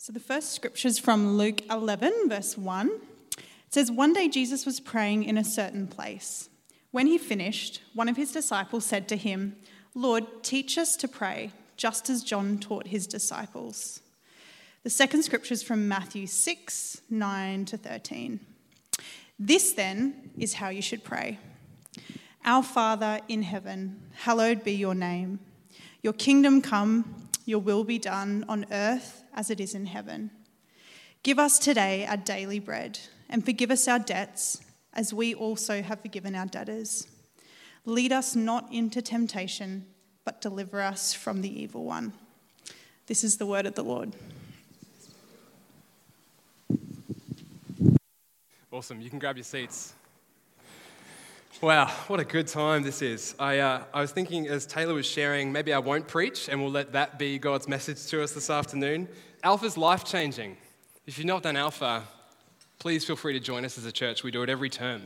So the first scripture is from Luke 11, verse 1. It says, One day Jesus was praying in a certain place. When he finished, one of his disciples said to him, Lord, teach us to pray, just as John taught his disciples. The second scripture is from Matthew 6, 9 to 13. This then is how you should pray Our Father in heaven, hallowed be your name. Your kingdom come, your will be done on earth as it is in heaven. Give us today our daily bread, and forgive us our debts, as we also have forgiven our debtors. Lead us not into temptation, but deliver us from the evil one. This is the word of the Lord. Awesome. You can grab your seats. Wow, what a good time this is. I, uh, I was thinking as Taylor was sharing, maybe I won't preach and we'll let that be God's message to us this afternoon. Alpha's life changing. If you've not done Alpha, please feel free to join us as a church. We do it every term,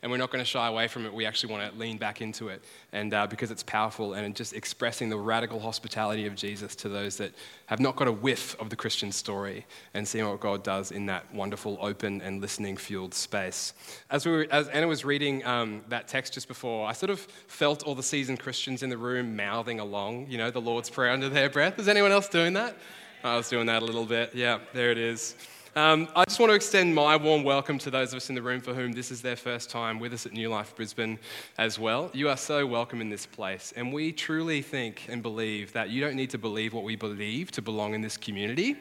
and we're not going to shy away from it. We actually want to lean back into it, and uh, because it's powerful and just expressing the radical hospitality of Jesus to those that have not got a whiff of the Christian story, and seeing what God does in that wonderful, open, and listening-fueled space. As, we were, as Anna was reading um, that text just before, I sort of felt all the seasoned Christians in the room mouthing along, you know, the Lord's Prayer under their breath. Is anyone else doing that? I was doing that a little bit. Yeah, there it is. Um, I just want to extend my warm welcome to those of us in the room for whom this is their first time with us at New Life Brisbane as well. You are so welcome in this place, and we truly think and believe that you don't need to believe what we believe to belong in this community.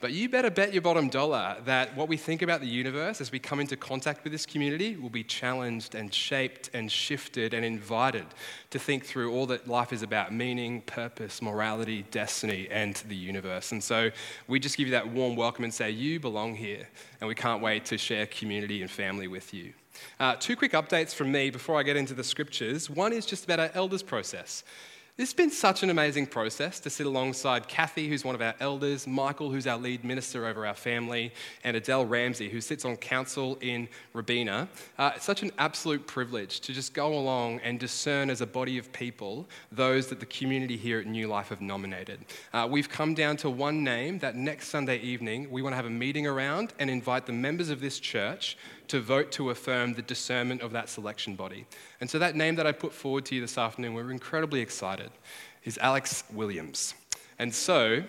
But you better bet your bottom dollar that what we think about the universe as we come into contact with this community will be challenged and shaped and shifted and invited to think through all that life is about meaning, purpose, morality, destiny, and the universe. And so we just give you that warm welcome and say, You belong here, and we can't wait to share community and family with you. Uh, two quick updates from me before I get into the scriptures. One is just about our elders process. This has been such an amazing process to sit alongside Kathy, who's one of our elders, Michael, who's our lead minister over our family, and Adele Ramsey, who sits on council in Robina. Uh, it's such an absolute privilege to just go along and discern as a body of people those that the community here at New Life have nominated. Uh, we've come down to one name that next Sunday evening we want to have a meeting around and invite the members of this church to vote to affirm the discernment of that selection body. And so that name that I put forward to you this afternoon, we're incredibly excited, is Alex Williams. And so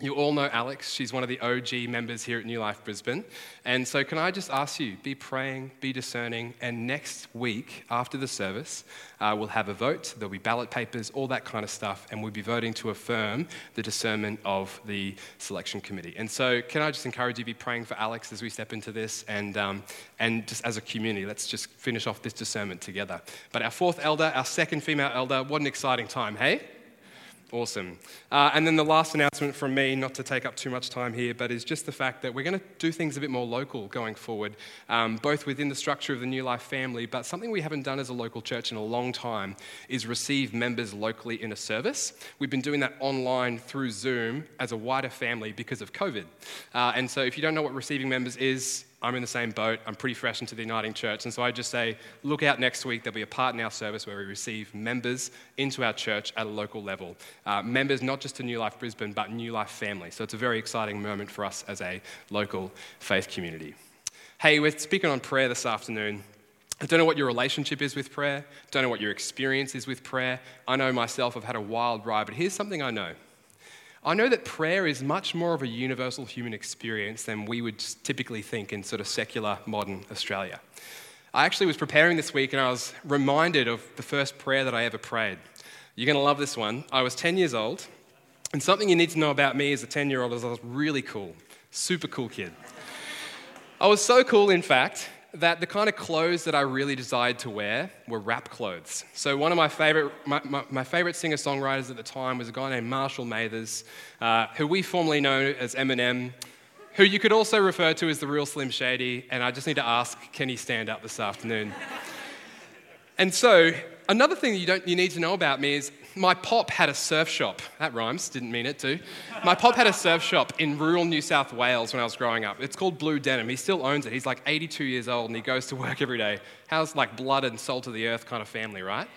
you all know Alex. She's one of the OG members here at New Life Brisbane. And so, can I just ask you, be praying, be discerning, and next week after the service, uh, we'll have a vote. There'll be ballot papers, all that kind of stuff, and we'll be voting to affirm the discernment of the selection committee. And so, can I just encourage you be praying for Alex as we step into this, and, um, and just as a community, let's just finish off this discernment together. But our fourth elder, our second female elder, what an exciting time, hey? Awesome. Uh, and then the last announcement from me, not to take up too much time here, but is just the fact that we're going to do things a bit more local going forward, um, both within the structure of the New Life family, but something we haven't done as a local church in a long time is receive members locally in a service. We've been doing that online through Zoom as a wider family because of COVID. Uh, and so if you don't know what receiving members is, I'm in the same boat. I'm pretty fresh into the Uniting Church. And so I just say, look out next week. There'll be a part in our service where we receive members into our church at a local level. Uh, members not just to New Life Brisbane, but New Life family. So it's a very exciting moment for us as a local faith community. Hey, we're speaking on prayer this afternoon. I don't know what your relationship is with prayer. I don't know what your experience is with prayer. I know myself, I've had a wild ride, but here's something I know. I know that prayer is much more of a universal human experience than we would typically think in sort of secular modern Australia. I actually was preparing this week and I was reminded of the first prayer that I ever prayed. You're going to love this one. I was 10 years old, and something you need to know about me as a 10 year old is I was really cool, super cool kid. I was so cool, in fact, that the kind of clothes that I really desired to wear were rap clothes. So one of my favorite, my, my, my favorite singer-songwriters at the time was a guy named Marshall Mathers, uh, who we formerly know as Eminem, who you could also refer to as the real Slim Shady. And I just need to ask, can he stand up this afternoon? and so another thing you, don't, you need to know about me is my pop had a surf shop. That rhymes, didn't mean it to. My pop had a surf shop in rural New South Wales when I was growing up. It's called Blue Denim. He still owns it. He's like 82 years old and he goes to work every day. How's like blood and salt of the earth kind of family, right?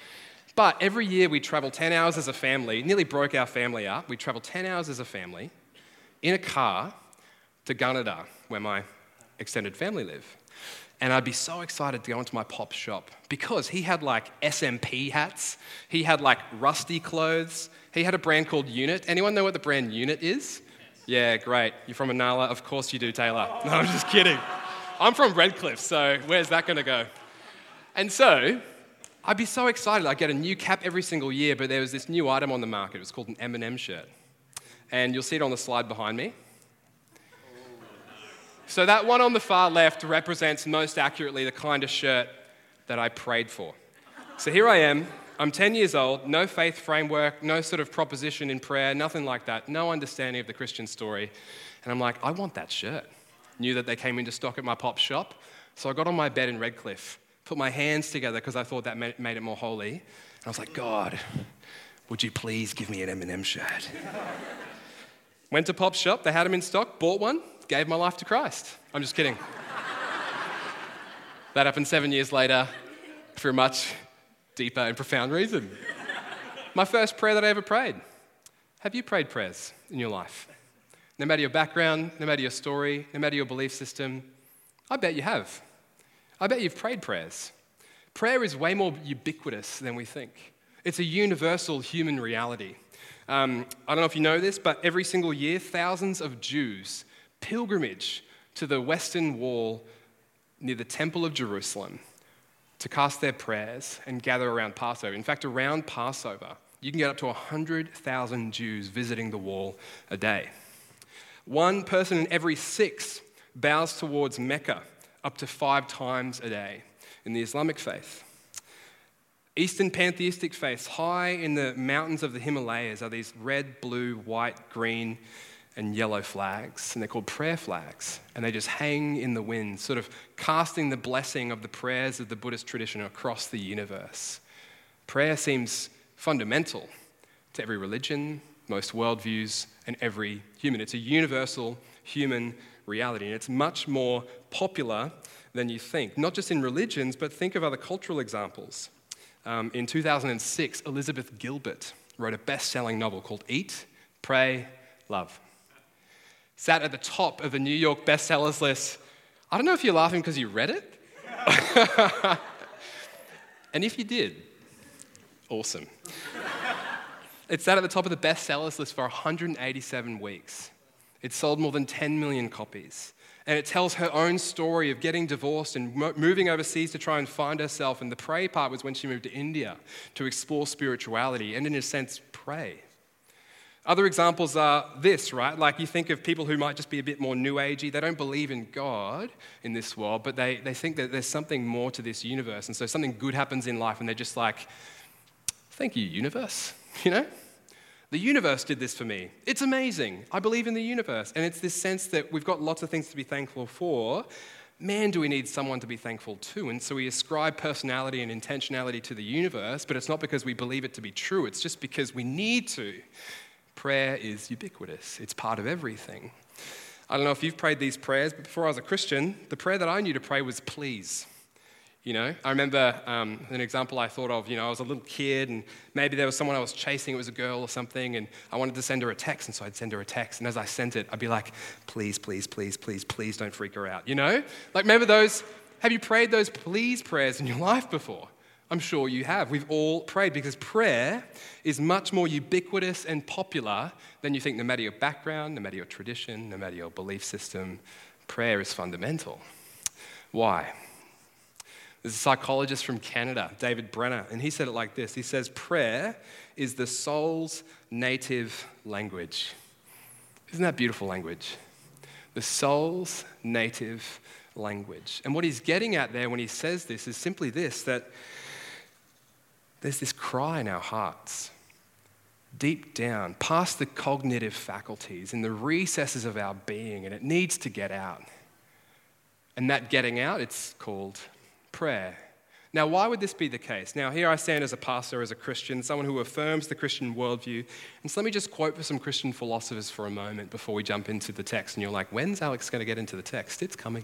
But every year we travel 10 hours as a family, nearly broke our family up. We travel 10 hours as a family in a car to Gunnedah, where my extended family live. And I'd be so excited to go into my pop shop because he had like SMP hats, he had like rusty clothes, he had a brand called Unit. Anyone know what the brand Unit is? Yeah, great. You're from Inala? Of course you do, Taylor. No, I'm just kidding. I'm from Redcliffe, so where's that going to go? And so I'd be so excited. I'd get a new cap every single year, but there was this new item on the market. It was called an Eminem shirt. And you'll see it on the slide behind me. So that one on the far left represents most accurately the kind of shirt that I prayed for. So here I am. I'm 10 years old, no faith framework, no sort of proposition in prayer, nothing like that, no understanding of the Christian story. And I'm like, I want that shirt. Knew that they came into stock at my pop shop. So I got on my bed in Redcliffe, put my hands together because I thought that made it more holy. And I was like, God, would you please give me an Eminem shirt? Went to Pop Shop, they had them in stock, bought one, gave my life to Christ. I'm just kidding. that happened seven years later for a much deeper and profound reason. My first prayer that I ever prayed. Have you prayed prayers in your life? No matter your background, no matter your story, no matter your belief system, I bet you have. I bet you've prayed prayers. Prayer is way more ubiquitous than we think. It's a universal human reality. Um, I don't know if you know this, but every single year, thousands of Jews pilgrimage to the Western Wall near the Temple of Jerusalem to cast their prayers and gather around Passover. In fact, around Passover, you can get up to 100,000 Jews visiting the wall a day. One person in every six bows towards Mecca up to five times a day in the Islamic faith. Eastern pantheistic faiths, high in the mountains of the Himalayas, are these red, blue, white, green, and yellow flags, and they're called prayer flags. And they just hang in the wind, sort of casting the blessing of the prayers of the Buddhist tradition across the universe. Prayer seems fundamental to every religion, most worldviews, and every human. It's a universal human reality, and it's much more popular than you think, not just in religions, but think of other cultural examples. Um, in 2006, Elizabeth Gilbert wrote a best selling novel called Eat, Pray, Love. Sat at the top of the New York bestsellers list. I don't know if you're laughing because you read it. and if you did, awesome. it sat at the top of the bestsellers list for 187 weeks. It sold more than 10 million copies. And it tells her own story of getting divorced and moving overseas to try and find herself. And the pray part was when she moved to India to explore spirituality and, in a sense, pray. Other examples are this, right? Like you think of people who might just be a bit more new agey. They don't believe in God in this world, but they, they think that there's something more to this universe. And so something good happens in life, and they're just like, thank you, universe. You know? The universe did this for me. It's amazing. I believe in the universe. And it's this sense that we've got lots of things to be thankful for. Man, do we need someone to be thankful to? And so we ascribe personality and intentionality to the universe, but it's not because we believe it to be true, it's just because we need to. Prayer is ubiquitous, it's part of everything. I don't know if you've prayed these prayers, but before I was a Christian, the prayer that I knew to pray was please. You know, I remember um, an example I thought of. You know, I was a little kid, and maybe there was someone I was chasing. It was a girl or something, and I wanted to send her a text, and so I'd send her a text. And as I sent it, I'd be like, "Please, please, please, please, please, don't freak her out." You know, like remember those? Have you prayed those please prayers in your life before? I'm sure you have. We've all prayed because prayer is much more ubiquitous and popular than you think, no matter your background, no matter your tradition, no matter your belief system. Prayer is fundamental. Why? There's a psychologist from Canada, David Benner, and he said it like this He says, Prayer is the soul's native language. Isn't that beautiful language? The soul's native language. And what he's getting at there when he says this is simply this that there's this cry in our hearts, deep down, past the cognitive faculties, in the recesses of our being, and it needs to get out. And that getting out, it's called prayer. Now, why would this be the case? Now, here I stand as a pastor, as a Christian, someone who affirms the Christian worldview. And so let me just quote for some Christian philosophers for a moment before we jump into the text. And you're like, when's Alex going to get into the text? It's coming.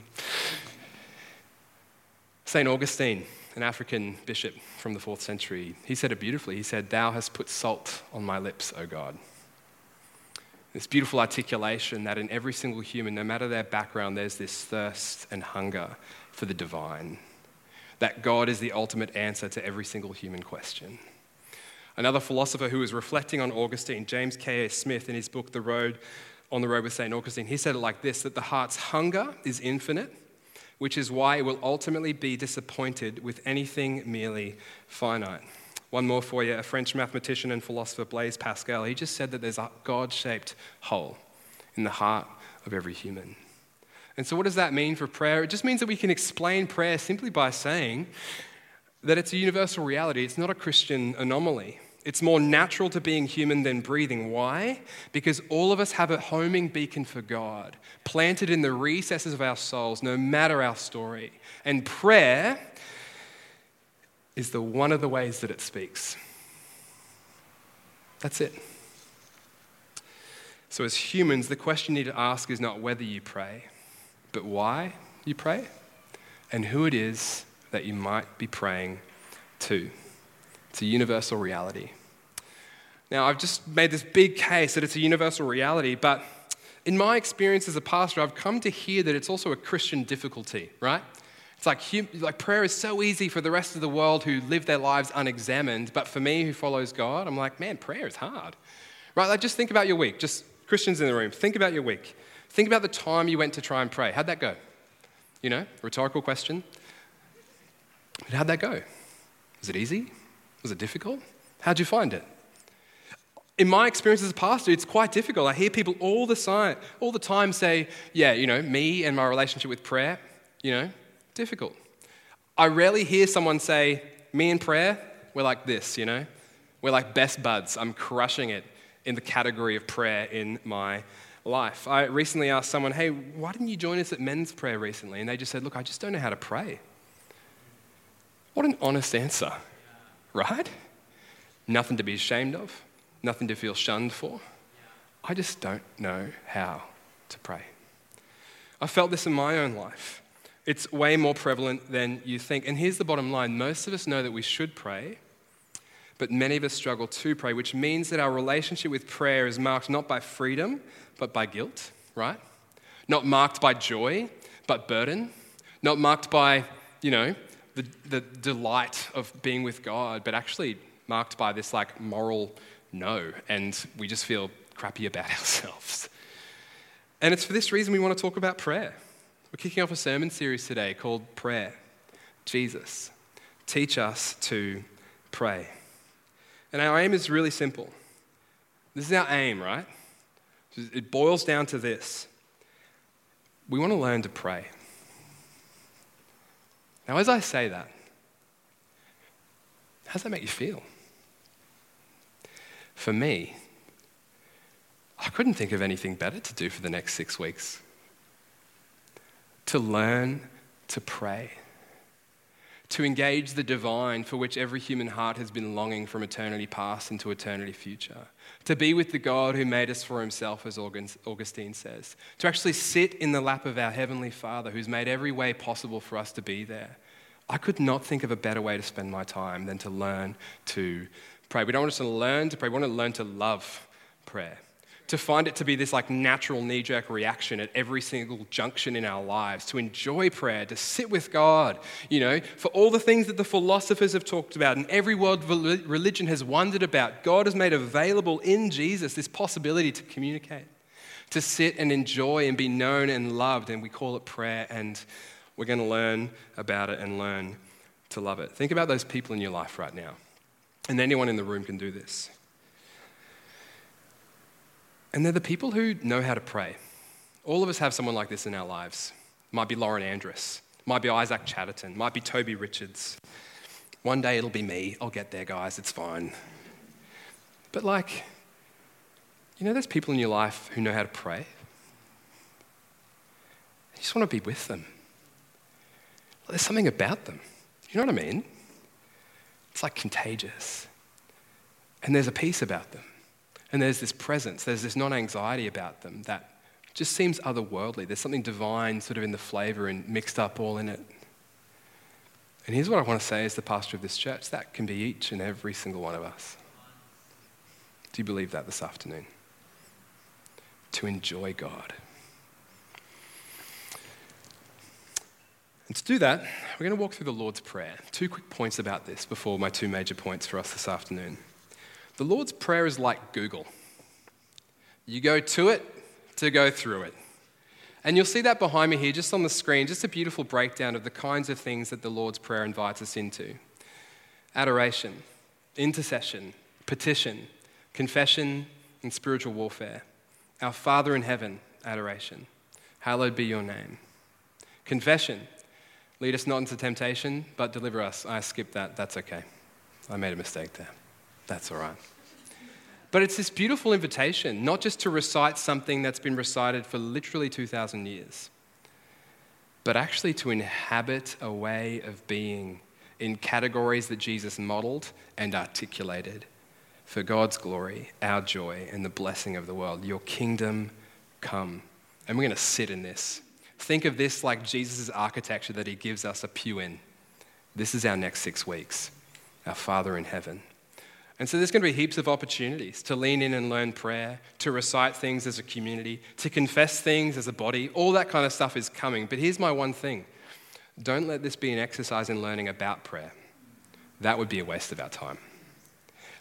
St. Augustine, an African bishop from the fourth century, he said it beautifully. He said, Thou hast put salt on my lips, O God. This beautiful articulation that in every single human, no matter their background, there's this thirst and hunger for the divine. That God is the ultimate answer to every single human question. Another philosopher who was reflecting on Augustine, James K.A. Smith, in his book, The Road on the Road with St. Augustine, he said it like this that the heart's hunger is infinite, which is why it will ultimately be disappointed with anything merely finite. One more for you. A French mathematician and philosopher, Blaise Pascal, he just said that there's a God shaped hole in the heart of every human. And so, what does that mean for prayer? It just means that we can explain prayer simply by saying that it's a universal reality, it's not a Christian anomaly. It's more natural to being human than breathing. Why? Because all of us have a homing beacon for God, planted in the recesses of our souls, no matter our story. And prayer is the one of the ways that it speaks. That's it. So, as humans, the question you need to ask is not whether you pray, but why you pray and who it is that you might be praying to. It's a universal reality. Now, I've just made this big case that it's a universal reality, but in my experience as a pastor, I've come to hear that it's also a Christian difficulty, right? It's like, like prayer is so easy for the rest of the world who live their lives unexamined, but for me who follows God, I'm like, man, prayer is hard. Right? Like, just think about your week. Just Christians in the room, think about your week. Think about the time you went to try and pray. How'd that go? You know, rhetorical question. But how'd that go? Was it easy? Was it difficult? How'd you find it? In my experience as a pastor, it's quite difficult. I hear people all the, all the time say, yeah, you know, me and my relationship with prayer, you know, difficult. I rarely hear someone say, Me and prayer, we're like this, you know? We're like best buds. I'm crushing it in the category of prayer in my life. I recently asked someone, Hey, why didn't you join us at men's prayer recently? And they just said, Look, I just don't know how to pray. What an honest answer, right? Nothing to be ashamed of, nothing to feel shunned for. I just don't know how to pray. I felt this in my own life. It's way more prevalent than you think. And here's the bottom line most of us know that we should pray, but many of us struggle to pray, which means that our relationship with prayer is marked not by freedom, but by guilt, right? Not marked by joy, but burden. Not marked by, you know, the, the delight of being with God, but actually marked by this like moral no, and we just feel crappy about ourselves. And it's for this reason we want to talk about prayer. We're kicking off a sermon series today called Prayer. Jesus, teach us to pray. And our aim is really simple. This is our aim, right? It boils down to this we want to learn to pray. Now, as I say that, how does that make you feel? For me, I couldn't think of anything better to do for the next six weeks to learn to pray, to engage the divine for which every human heart has been longing from eternity past into eternity future, to be with the God who made us for himself, as Augustine says, to actually sit in the lap of our Heavenly Father who's made every way possible for us to be there. I could not think of a better way to spend my time than to learn to pray. We don't want to learn to pray, we want to learn to love prayer to find it to be this like natural knee jerk reaction at every single junction in our lives, to enjoy prayer, to sit with God, you know, for all the things that the philosophers have talked about and every world religion has wondered about. God has made available in Jesus this possibility to communicate, to sit and enjoy and be known and loved. And we call it prayer, and we're going to learn about it and learn to love it. Think about those people in your life right now. And anyone in the room can do this. And they're the people who know how to pray. All of us have someone like this in our lives. Might be Lauren Andrus, might be Isaac Chatterton, might be Toby Richards. One day it'll be me. I'll get there, guys, it's fine. But, like, you know, there's people in your life who know how to pray. You just want to be with them. There's something about them. You know what I mean? It's like contagious. And there's a peace about them. And there's this presence, there's this non anxiety about them that just seems otherworldly. There's something divine sort of in the flavor and mixed up all in it. And here's what I want to say as the pastor of this church that can be each and every single one of us. Do you believe that this afternoon? to enjoy God. And to do that, we're going to walk through the Lord's Prayer. Two quick points about this before my two major points for us this afternoon. The Lord's Prayer is like Google. You go to it to go through it. And you'll see that behind me here, just on the screen, just a beautiful breakdown of the kinds of things that the Lord's Prayer invites us into adoration, intercession, petition, confession, and spiritual warfare. Our Father in heaven, adoration. Hallowed be your name. Confession, lead us not into temptation, but deliver us. I skipped that. That's okay. I made a mistake there. That's all right. But it's this beautiful invitation, not just to recite something that's been recited for literally 2,000 years, but actually to inhabit a way of being in categories that Jesus modeled and articulated for God's glory, our joy, and the blessing of the world. Your kingdom come. And we're going to sit in this. Think of this like Jesus' architecture that he gives us a pew in. This is our next six weeks, our Father in heaven. And so there's going to be heaps of opportunities to lean in and learn prayer, to recite things as a community, to confess things as a body. All that kind of stuff is coming. But here's my one thing don't let this be an exercise in learning about prayer. That would be a waste of our time.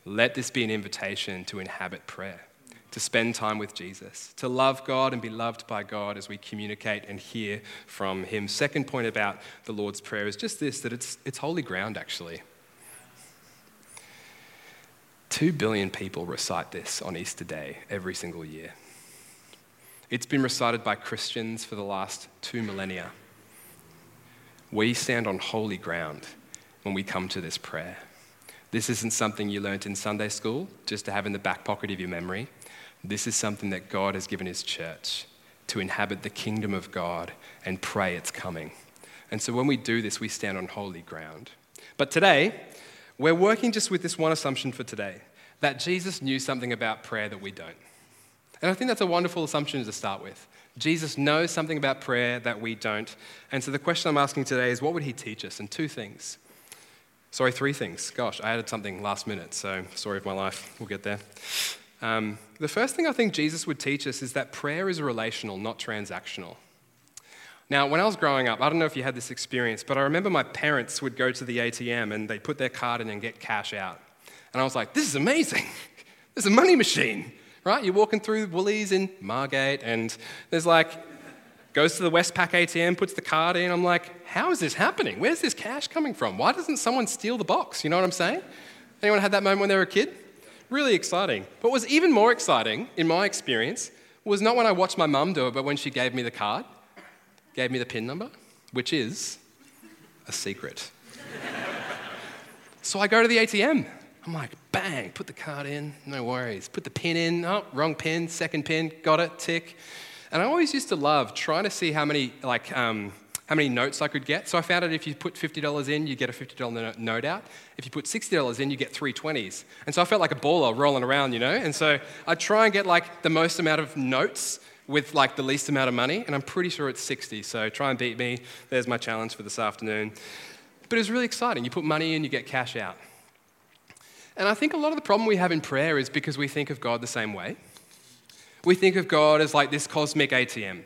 Let this be an invitation to inhabit prayer, to spend time with Jesus, to love God and be loved by God as we communicate and hear from Him. Second point about the Lord's Prayer is just this that it's, it's holy ground, actually. Two billion people recite this on Easter Day every single year. It's been recited by Christians for the last two millennia. We stand on holy ground when we come to this prayer. This isn't something you learnt in Sunday school just to have in the back pocket of your memory. This is something that God has given His church to inhabit the kingdom of God and pray it's coming. And so when we do this, we stand on holy ground. But today, we're working just with this one assumption for today that Jesus knew something about prayer that we don't. And I think that's a wonderful assumption to start with. Jesus knows something about prayer that we don't. And so the question I'm asking today is what would he teach us? And two things. Sorry, three things. Gosh, I added something last minute, so sorry of my life. We'll get there. Um, the first thing I think Jesus would teach us is that prayer is relational, not transactional. Now, when I was growing up, I don't know if you had this experience, but I remember my parents would go to the ATM and they'd put their card in and get cash out. And I was like, this is amazing. There's a money machine, right? You're walking through Woolies in Margate and there's like, goes to the Westpac ATM, puts the card in. I'm like, how is this happening? Where's this cash coming from? Why doesn't someone steal the box? You know what I'm saying? Anyone had that moment when they were a kid? Really exciting. But what was even more exciting, in my experience, was not when I watched my mum do it, but when she gave me the card gave me the PIN number, which is a secret. so I go to the ATM. I'm like, bang, put the card in, no worries. Put the pin in, oh, wrong pin, second pin, got it, tick. And I always used to love trying to see how many, like, um, how many notes I could get. So I found out if you put $50 in, you get a $50 note out. If you put $60 in, you get three 20s. And so I felt like a baller rolling around, you know? And so I'd try and get like the most amount of notes with like the least amount of money, and I'm pretty sure it's 60. So try and beat me. There's my challenge for this afternoon. But it was really exciting. You put money in, you get cash out. And I think a lot of the problem we have in prayer is because we think of God the same way. We think of God as like this cosmic ATM,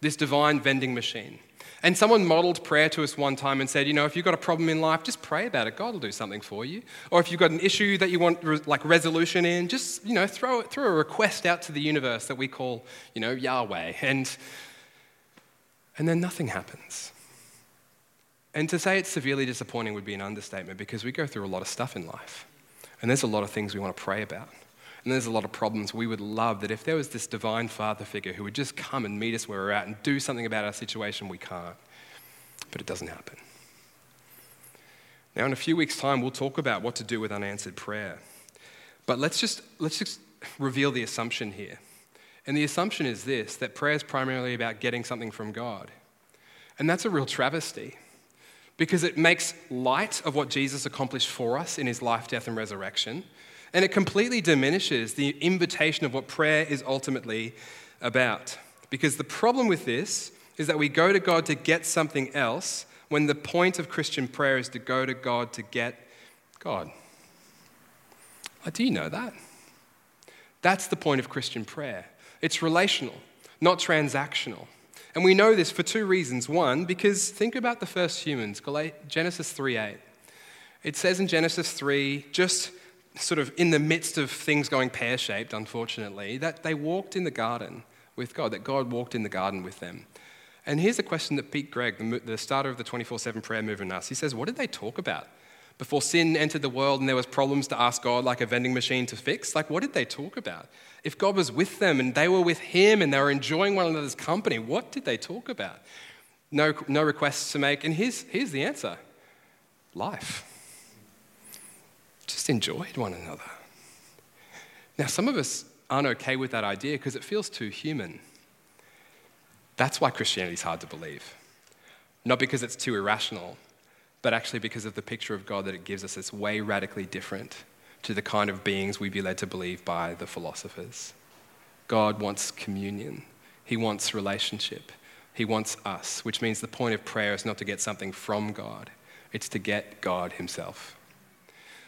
this divine vending machine. And someone modeled prayer to us one time and said, you know, if you've got a problem in life, just pray about it. God will do something for you. Or if you've got an issue that you want like resolution in, just, you know, throw, throw a request out to the universe that we call, you know, Yahweh. And, and then nothing happens. And to say it's severely disappointing would be an understatement because we go through a lot of stuff in life. And there's a lot of things we want to pray about. And there's a lot of problems. We would love that if there was this divine father figure who would just come and meet us where we're at and do something about our situation, we can't. But it doesn't happen. Now, in a few weeks' time, we'll talk about what to do with unanswered prayer. But let's just, let's just reveal the assumption here. And the assumption is this that prayer is primarily about getting something from God. And that's a real travesty because it makes light of what Jesus accomplished for us in his life, death, and resurrection. And it completely diminishes the invitation of what prayer is ultimately about. Because the problem with this is that we go to God to get something else when the point of Christian prayer is to go to God to get God. do you know that? That's the point of Christian prayer. It's relational, not transactional. And we know this for two reasons. One, because think about the first humans, Genesis 3:8. It says in Genesis 3, just sort of in the midst of things going pear shaped, unfortunately, that they walked in the garden with God, that God walked in the garden with them. And here's a question that Pete Greig, the starter of the 24 7 prayer movement, asks. He says, What did they talk about? Before sin entered the world and there was problems to ask God like a vending machine to fix, like what did they talk about? If God was with them and they were with Him and they were enjoying one another's company, what did they talk about? No, no requests to make. And here's, here's the answer life. Just enjoyed one another. Now, some of us aren't okay with that idea because it feels too human. That's why Christianity is hard to believe. Not because it's too irrational, but actually because of the picture of God that it gives us. It's way radically different to the kind of beings we'd be led to believe by the philosophers. God wants communion, He wants relationship, He wants us, which means the point of prayer is not to get something from God, it's to get God Himself.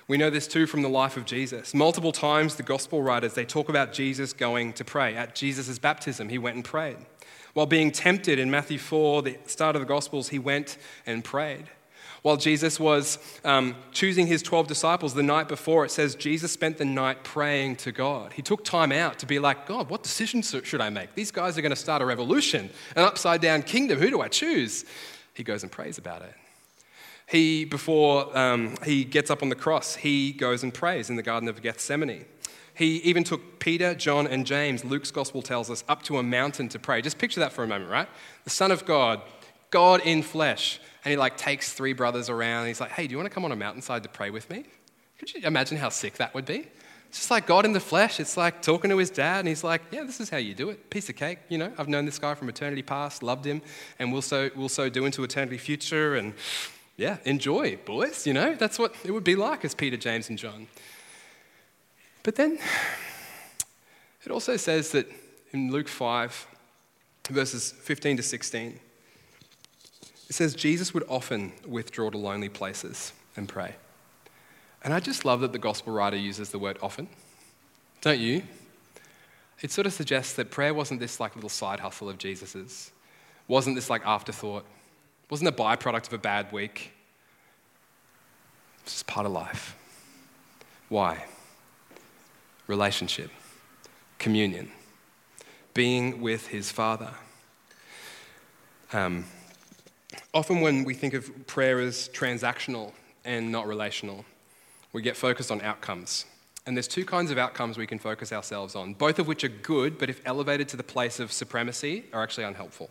We know this too from the life of Jesus. Multiple times, the gospel writers they talk about Jesus going to pray. At Jesus' baptism, he went and prayed. While being tempted in Matthew 4, the start of the Gospels, he went and prayed. While Jesus was um, choosing his 12 disciples the night before, it says Jesus spent the night praying to God. He took time out to be like, God, what decisions should I make? These guys are going to start a revolution, an upside down kingdom. Who do I choose? He goes and prays about it. He, before um, he gets up on the cross, he goes and prays in the Garden of Gethsemane. He even took Peter, John, and James, Luke's gospel tells us, up to a mountain to pray. Just picture that for a moment, right? The Son of God, God in flesh, and he like takes three brothers around and he's like, hey, do you want to come on a mountainside to pray with me? Could you imagine how sick that would be? It's just like God in the flesh. It's like talking to his dad, and he's like, Yeah, this is how you do it. Piece of cake. You know, I've known this guy from eternity past, loved him, and will so, will so do into eternity future. And yeah, enjoy, boys. You know, that's what it would be like as Peter, James, and John. But then it also says that in Luke 5, verses 15 to 16, it says Jesus would often withdraw to lonely places and pray. And I just love that the gospel writer uses the word often. Don't you? It sort of suggests that prayer wasn't this like little side hustle of Jesus's, wasn't this like afterthought, wasn't a byproduct of a bad week. It's just part of life. Why? Relationship, communion, being with his Father. Um, often, when we think of prayer as transactional and not relational, we get focused on outcomes. And there's two kinds of outcomes we can focus ourselves on, both of which are good, but if elevated to the place of supremacy, are actually unhelpful.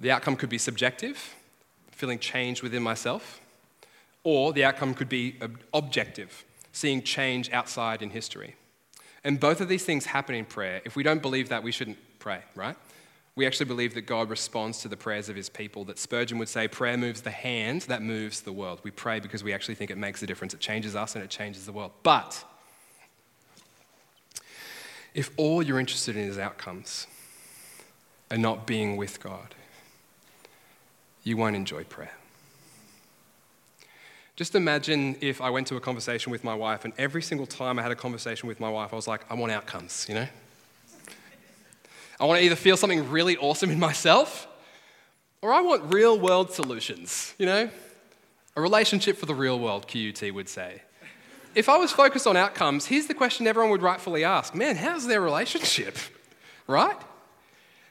The outcome could be subjective, feeling change within myself, or the outcome could be objective, seeing change outside in history. And both of these things happen in prayer. If we don't believe that, we shouldn't pray, right? We actually believe that God responds to the prayers of his people, that Spurgeon would say, prayer moves the hand that moves the world. We pray because we actually think it makes a difference. It changes us and it changes the world. But if all you're interested in is outcomes and not being with God, you won't enjoy prayer. Just imagine if I went to a conversation with my wife, and every single time I had a conversation with my wife, I was like, I want outcomes, you know? I want to either feel something really awesome in myself, or I want real world solutions, you know? A relationship for the real world, QUT would say. If I was focused on outcomes, here's the question everyone would rightfully ask Man, how's their relationship? Right?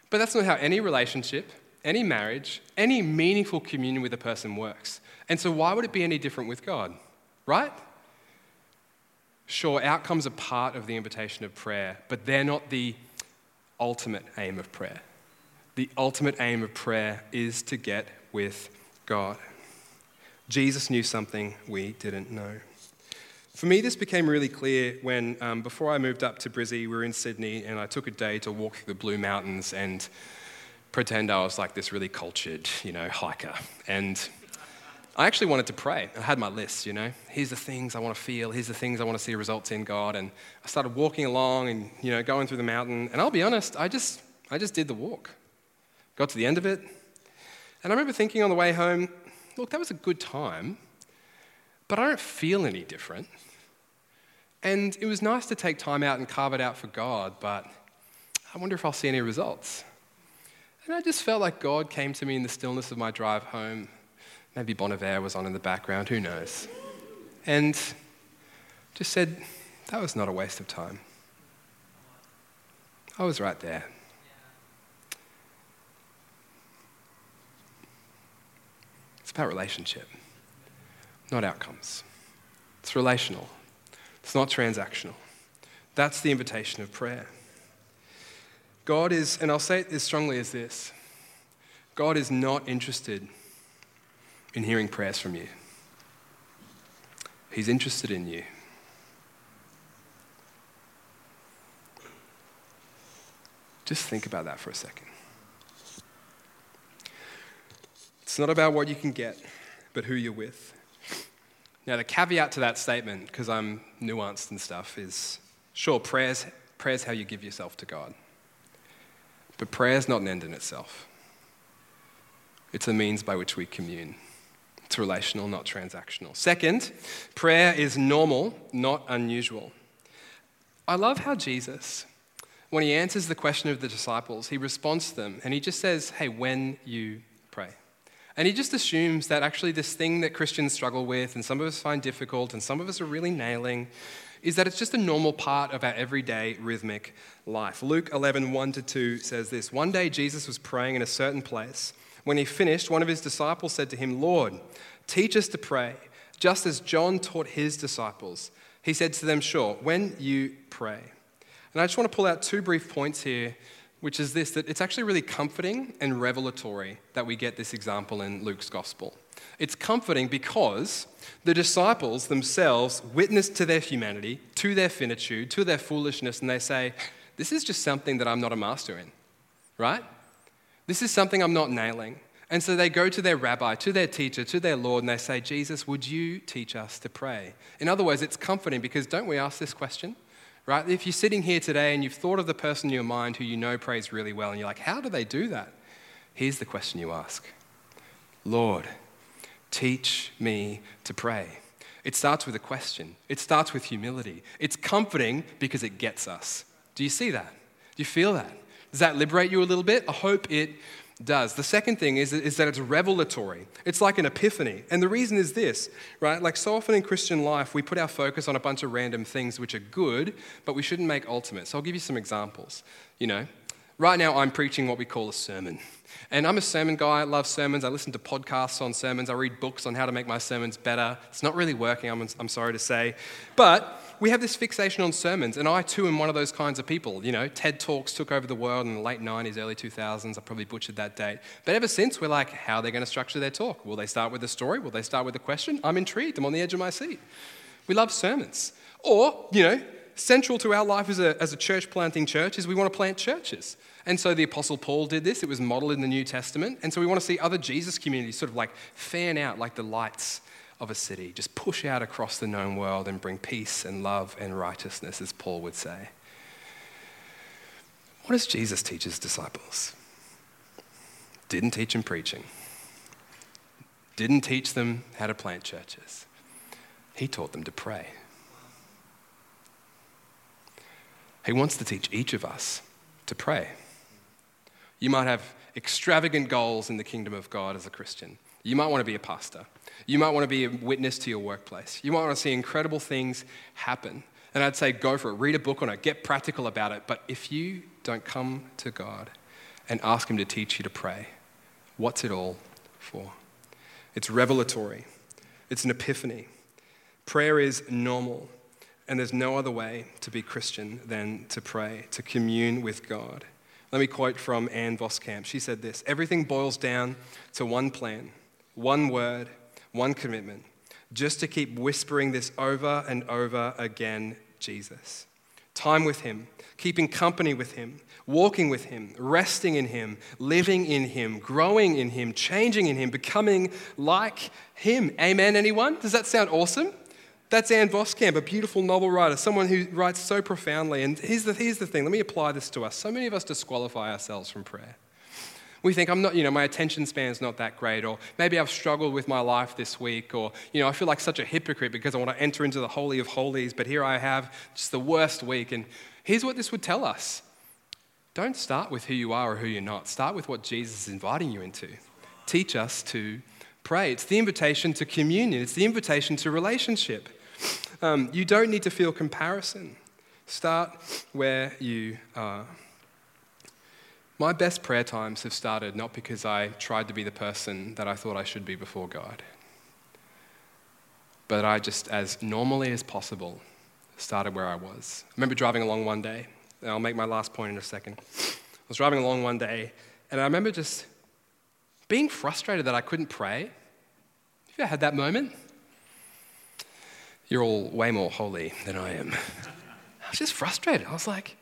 But that's not how any relationship, any marriage, any meaningful communion with a person works. And so, why would it be any different with God? Right? Sure, outcomes are part of the invitation of prayer, but they're not the ultimate aim of prayer. The ultimate aim of prayer is to get with God. Jesus knew something we didn't know. For me, this became really clear when, um, before I moved up to Brizzy, we were in Sydney, and I took a day to walk through the Blue Mountains and pretend I was like this really cultured, you know, hiker. And I actually wanted to pray. I had my list, you know. Here's the things I want to feel. Here's the things I want to see results in God. And I started walking along and, you know, going through the mountain. And I'll be honest, I just, I just did the walk. Got to the end of it. And I remember thinking on the way home, look, that was a good time, but I don't feel any different. And it was nice to take time out and carve it out for God, but I wonder if I'll see any results. And I just felt like God came to me in the stillness of my drive home. Maybe Bon was on in the background, who knows? And just said, that was not a waste of time. I was right there. It's about relationship, not outcomes. It's relational, it's not transactional. That's the invitation of prayer. God is, and I'll say it as strongly as this God is not interested in hearing prayers from you, He's interested in you. Just think about that for a second. It's not about what you can get, but who you're with. Now, the caveat to that statement, because I'm nuanced and stuff, is sure, prayer's, prayer's how you give yourself to God. But prayer is not an end in itself, it's a means by which we commune. It's relational, not transactional. Second, prayer is normal, not unusual. I love how Jesus, when he answers the question of the disciples, he responds to them and he just says, Hey, when you pray. And he just assumes that actually this thing that Christians struggle with and some of us find difficult and some of us are really nailing is that it's just a normal part of our everyday rhythmic life. Luke 11, 1 to 2 says this One day Jesus was praying in a certain place. When he finished, one of his disciples said to him, Lord, teach us to pray, just as John taught his disciples. He said to them, Sure, when you pray. And I just want to pull out two brief points here, which is this that it's actually really comforting and revelatory that we get this example in Luke's gospel. It's comforting because the disciples themselves witness to their humanity, to their finitude, to their foolishness, and they say, This is just something that I'm not a master in, right? This is something I'm not nailing. And so they go to their rabbi, to their teacher, to their Lord, and they say, Jesus, would you teach us to pray? In other words, it's comforting because don't we ask this question? Right? If you're sitting here today and you've thought of the person in your mind who you know prays really well, and you're like, how do they do that? Here's the question you ask Lord, Teach me to pray. It starts with a question, it starts with humility. It's comforting because it gets us. Do you see that? Do you feel that? Does that liberate you a little bit? I hope it does. The second thing is, is that it's revelatory. It's like an epiphany. And the reason is this, right? Like so often in Christian life, we put our focus on a bunch of random things which are good, but we shouldn't make ultimate. So I'll give you some examples. You know, right now I'm preaching what we call a sermon. And I'm a sermon guy. I love sermons. I listen to podcasts on sermons. I read books on how to make my sermons better. It's not really working, I'm, I'm sorry to say. But we have this fixation on sermons, and I too am one of those kinds of people. You know, TED Talks took over the world in the late 90s, early 2000s. I probably butchered that date. But ever since, we're like, how are they going to structure their talk? Will they start with a story? Will they start with a question? I'm intrigued. I'm on the edge of my seat. We love sermons. Or, you know, central to our life as a, as a church planting church is we want to plant churches. And so the Apostle Paul did this. It was modeled in the New Testament. And so we want to see other Jesus communities sort of like fan out like the lights of a city, just push out across the known world and bring peace and love and righteousness, as Paul would say. What does Jesus teach his disciples? Didn't teach them preaching, didn't teach them how to plant churches. He taught them to pray. He wants to teach each of us to pray. You might have extravagant goals in the kingdom of God as a Christian. You might want to be a pastor. You might want to be a witness to your workplace. You might want to see incredible things happen. And I'd say go for it. Read a book on it. Get practical about it. But if you don't come to God and ask Him to teach you to pray, what's it all for? It's revelatory, it's an epiphany. Prayer is normal. And there's no other way to be Christian than to pray, to commune with God. Let me quote from Ann Voskamp. She said this Everything boils down to one plan, one word, one commitment, just to keep whispering this over and over again Jesus. Time with Him, keeping company with Him, walking with Him, resting in Him, living in Him, growing in Him, changing in Him, becoming like Him. Amen, anyone? Does that sound awesome? That's Ann Voskamp, a beautiful novel writer, someone who writes so profoundly. And here's the, here's the thing let me apply this to us. So many of us disqualify ourselves from prayer. We think, I'm not, you know, my attention span's not that great, or maybe I've struggled with my life this week, or, you know, I feel like such a hypocrite because I want to enter into the Holy of Holies, but here I have just the worst week. And here's what this would tell us don't start with who you are or who you're not. Start with what Jesus is inviting you into. Teach us to pray. It's the invitation to communion, it's the invitation to relationship. Um, you don't need to feel comparison. Start where you are. My best prayer times have started not because I tried to be the person that I thought I should be before God, but I just, as normally as possible, started where I was. I remember driving along one day, and I'll make my last point in a second. I was driving along one day, and I remember just being frustrated that I couldn't pray. Have you ever had that moment? You're all way more holy than I am. I was just frustrated. I was like,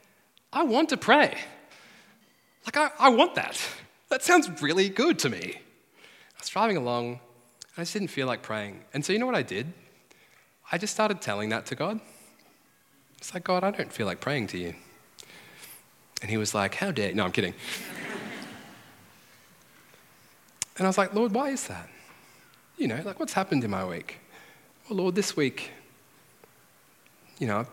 I want to pray. Like, I, I want that. That sounds really good to me. I was driving along, I just didn't feel like praying. And so, you know what I did? I just started telling that to God. It's like, God, I don't feel like praying to you. And he was like, How dare you? No, I'm kidding. and I was like, Lord, why is that? You know, like, what's happened in my week? Well, Lord, this week, you know,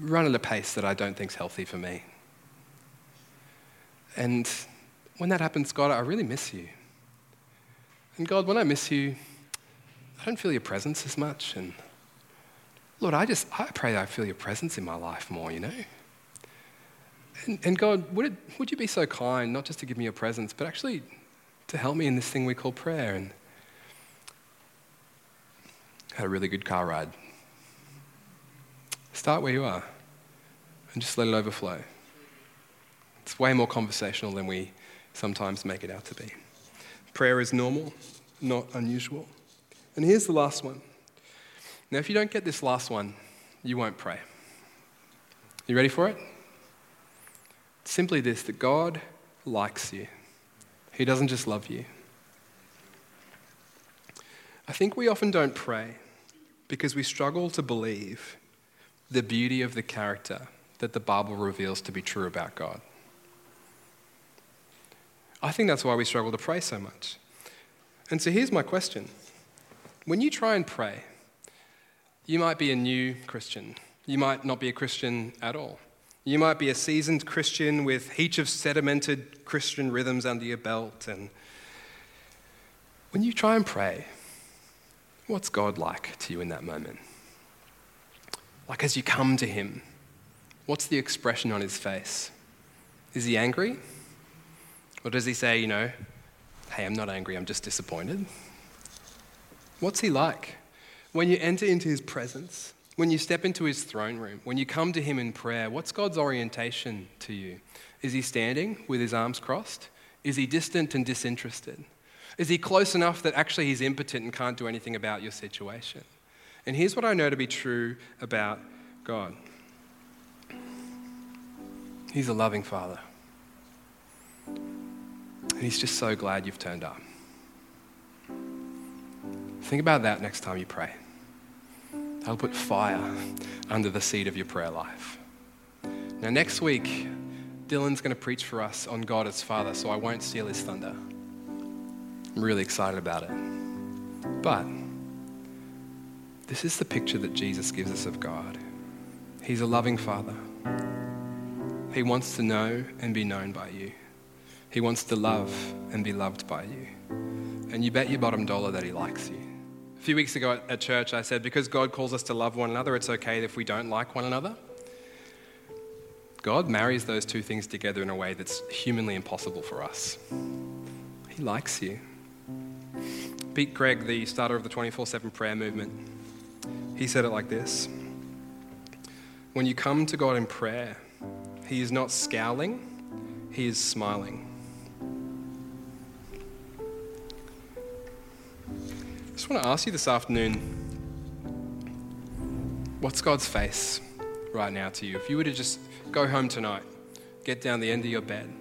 run at a pace that I don't think is healthy for me. And when that happens, God, I really miss you. And God, when I miss you, I don't feel your presence as much. And Lord, I just, I pray I feel your presence in my life more, you know? And, and God, would, it, would you be so kind, not just to give me your presence, but actually to help me in this thing we call prayer? And had a really good car ride. Start where you are and just let it overflow. It's way more conversational than we sometimes make it out to be. Prayer is normal, not unusual. And here's the last one. Now, if you don't get this last one, you won't pray. You ready for it? It's simply this that God likes you, He doesn't just love you. I think we often don't pray because we struggle to believe the beauty of the character that the Bible reveals to be true about God. I think that's why we struggle to pray so much. And so here's my question When you try and pray, you might be a new Christian, you might not be a Christian at all. You might be a seasoned Christian with heaps of sedimented Christian rhythms under your belt. And when you try and pray, what's God like to you in that moment? Like as you come to Him, what's the expression on His face? Is He angry? Or does He say, you know, hey, I'm not angry, I'm just disappointed? What's He like? When you enter into His presence, when you step into His throne room, when you come to Him in prayer, what's God's orientation to you? Is He standing with His arms crossed? Is He distant and disinterested? Is He close enough that actually He's impotent and can't do anything about your situation? And here's what I know to be true about God He's a loving Father. And He's just so glad you've turned up. Think about that next time you pray. That'll put fire under the seat of your prayer life. Now, next week, Dylan's going to preach for us on God as Father, so I won't steal his thunder. I'm really excited about it. But this is the picture that Jesus gives us of God. He's a loving Father. He wants to know and be known by you. He wants to love and be loved by you. And you bet your bottom dollar that He likes you. A few weeks ago at church, I said, because God calls us to love one another, it's okay if we don't like one another. God marries those two things together in a way that's humanly impossible for us. He likes you. Pete Greig, the starter of the 24 7 prayer movement, he said it like this When you come to God in prayer, He is not scowling, He is smiling. I just want to ask you this afternoon what's God's face right now to you? If you were to just go home tonight, get down the end of your bed,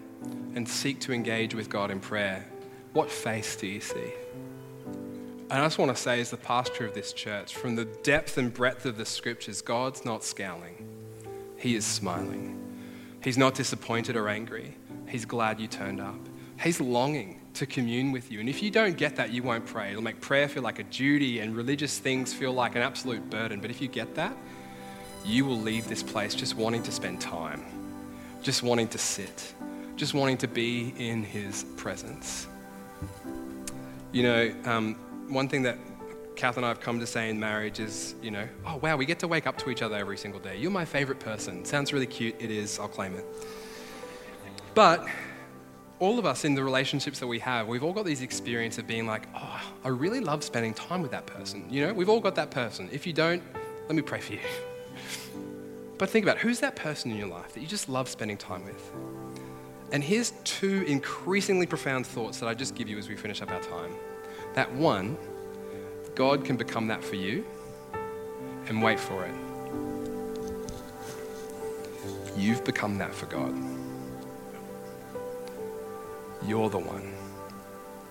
and seek to engage with God in prayer, what face do you see? And I just want to say, as the pastor of this church, from the depth and breadth of the scriptures, God's not scowling, He is smiling. He's not disappointed or angry. He's glad you turned up. He's longing to commune with you. And if you don't get that, you won't pray. It'll make prayer feel like a duty and religious things feel like an absolute burden. But if you get that, you will leave this place just wanting to spend time, just wanting to sit, just wanting to be in His presence. You know, um, one thing that Kath and I have come to say in marriage is, you know, oh wow, we get to wake up to each other every single day. You're my favorite person. Sounds really cute. It is. I'll claim it. But all of us in the relationships that we have, we've all got these experience of being like, oh, I really love spending time with that person. You know, we've all got that person. If you don't, let me pray for you. But think about it. who's that person in your life that you just love spending time with? And here's two increasingly profound thoughts that I just give you as we finish up our time. That one, God can become that for you, and wait for it. You've become that for God. You're the one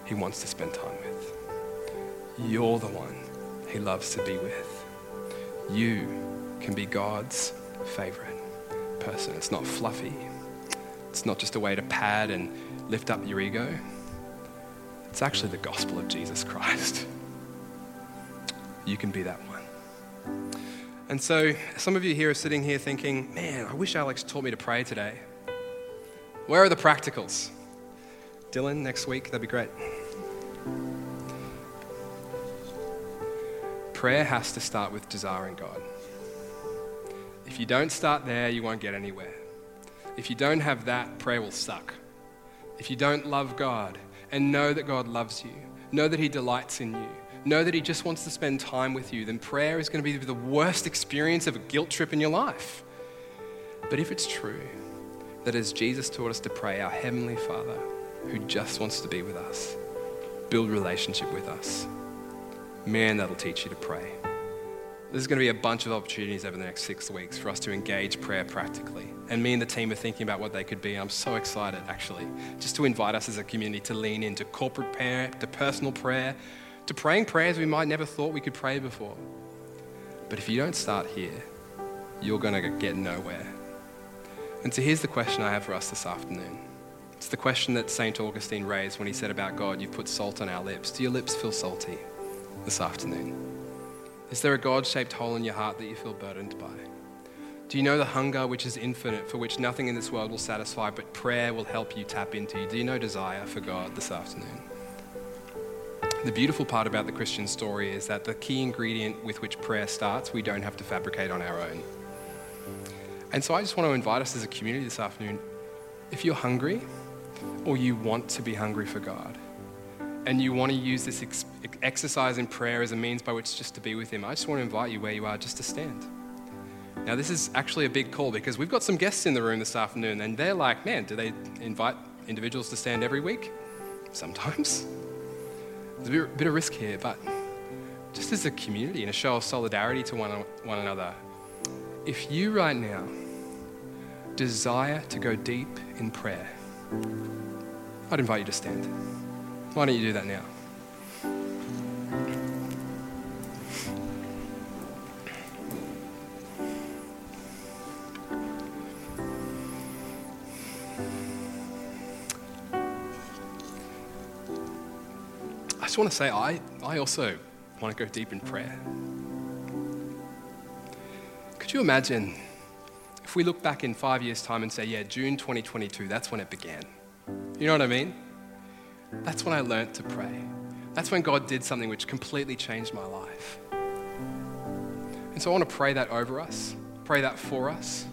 He wants to spend time with. You're the one He loves to be with. You can be God's favorite person. It's not fluffy, it's not just a way to pad and lift up your ego. It's actually the gospel of Jesus Christ. You can be that one. And so, some of you here are sitting here thinking, man, I wish Alex taught me to pray today. Where are the practicals? Dylan, next week, that'd be great. Prayer has to start with desiring God. If you don't start there, you won't get anywhere. If you don't have that, prayer will suck. If you don't love God and know that God loves you, know that He delights in you, know that He just wants to spend time with you, then prayer is going to be the worst experience of a guilt trip in your life. But if it's true that as Jesus taught us to pray, our Heavenly Father, who just wants to be with us, build relationship with us, man, that'll teach you to pray. There's going to be a bunch of opportunities over the next six weeks for us to engage prayer practically. And me and the team are thinking about what they could be. I'm so excited, actually, just to invite us as a community to lean into corporate prayer, to personal prayer, to praying prayers we might never thought we could pray before. But if you don't start here, you're going to get nowhere. And so here's the question I have for us this afternoon. It's the question that St. Augustine raised when he said about God, You've put salt on our lips. Do your lips feel salty this afternoon? Is there a God shaped hole in your heart that you feel burdened by? Do you know the hunger which is infinite, for which nothing in this world will satisfy, but prayer will help you tap into? Do you know desire for God this afternoon? The beautiful part about the Christian story is that the key ingredient with which prayer starts, we don't have to fabricate on our own. And so I just want to invite us as a community this afternoon if you're hungry or you want to be hungry for God, and you want to use this ex- exercise in prayer as a means by which just to be with Him, I just want to invite you where you are just to stand. Now, this is actually a big call because we've got some guests in the room this afternoon, and they're like, man, do they invite individuals to stand every week? Sometimes. There's a bit, of risk here, but just as a community and a show of solidarity to one, one another, if you right now desire to go deep in prayer, I'd invite you to stand. Why don't you do that now? Just want to say, I, I also want to go deep in prayer. Could you imagine if we look back in five years' time and say, yeah, June 2022, that's when it began? You know what I mean? That's when I learned to pray. That's when God did something which completely changed my life. And so I want to pray that over us, pray that for us.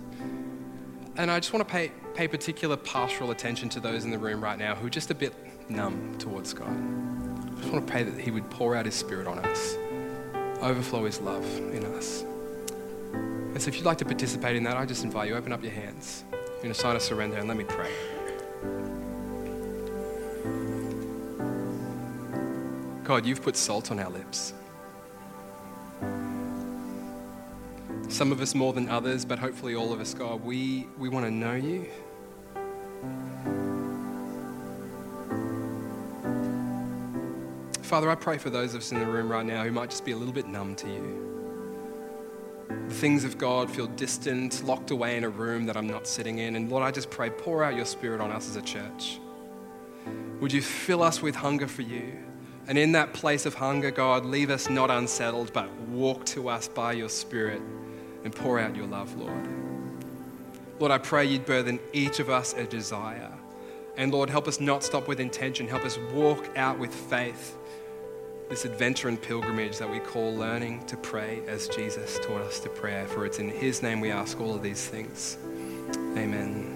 And I just want to pay, pay particular pastoral attention to those in the room right now who are just a bit numb towards God. I just want to pray that He would pour out His Spirit on us, overflow His love in us. And so if you'd like to participate in that, I just invite you, open up your hands in a sign of surrender and let me pray. God, you've put salt on our lips. Some of us more than others, but hopefully all of us, God, we, we want to know you. Father, I pray for those of us in the room right now who might just be a little bit numb to you. The things of God feel distant, locked away in a room that I'm not sitting in. And Lord, I just pray, pour out your spirit on us as a church. Would you fill us with hunger for you? And in that place of hunger, God, leave us not unsettled, but walk to us by your Spirit and pour out your love, Lord. Lord, I pray you'd burden each of us a desire. And Lord, help us not stop with intention. Help us walk out with faith this adventure and pilgrimage that we call learning to pray as Jesus taught us to pray. For it's in His name we ask all of these things. Amen.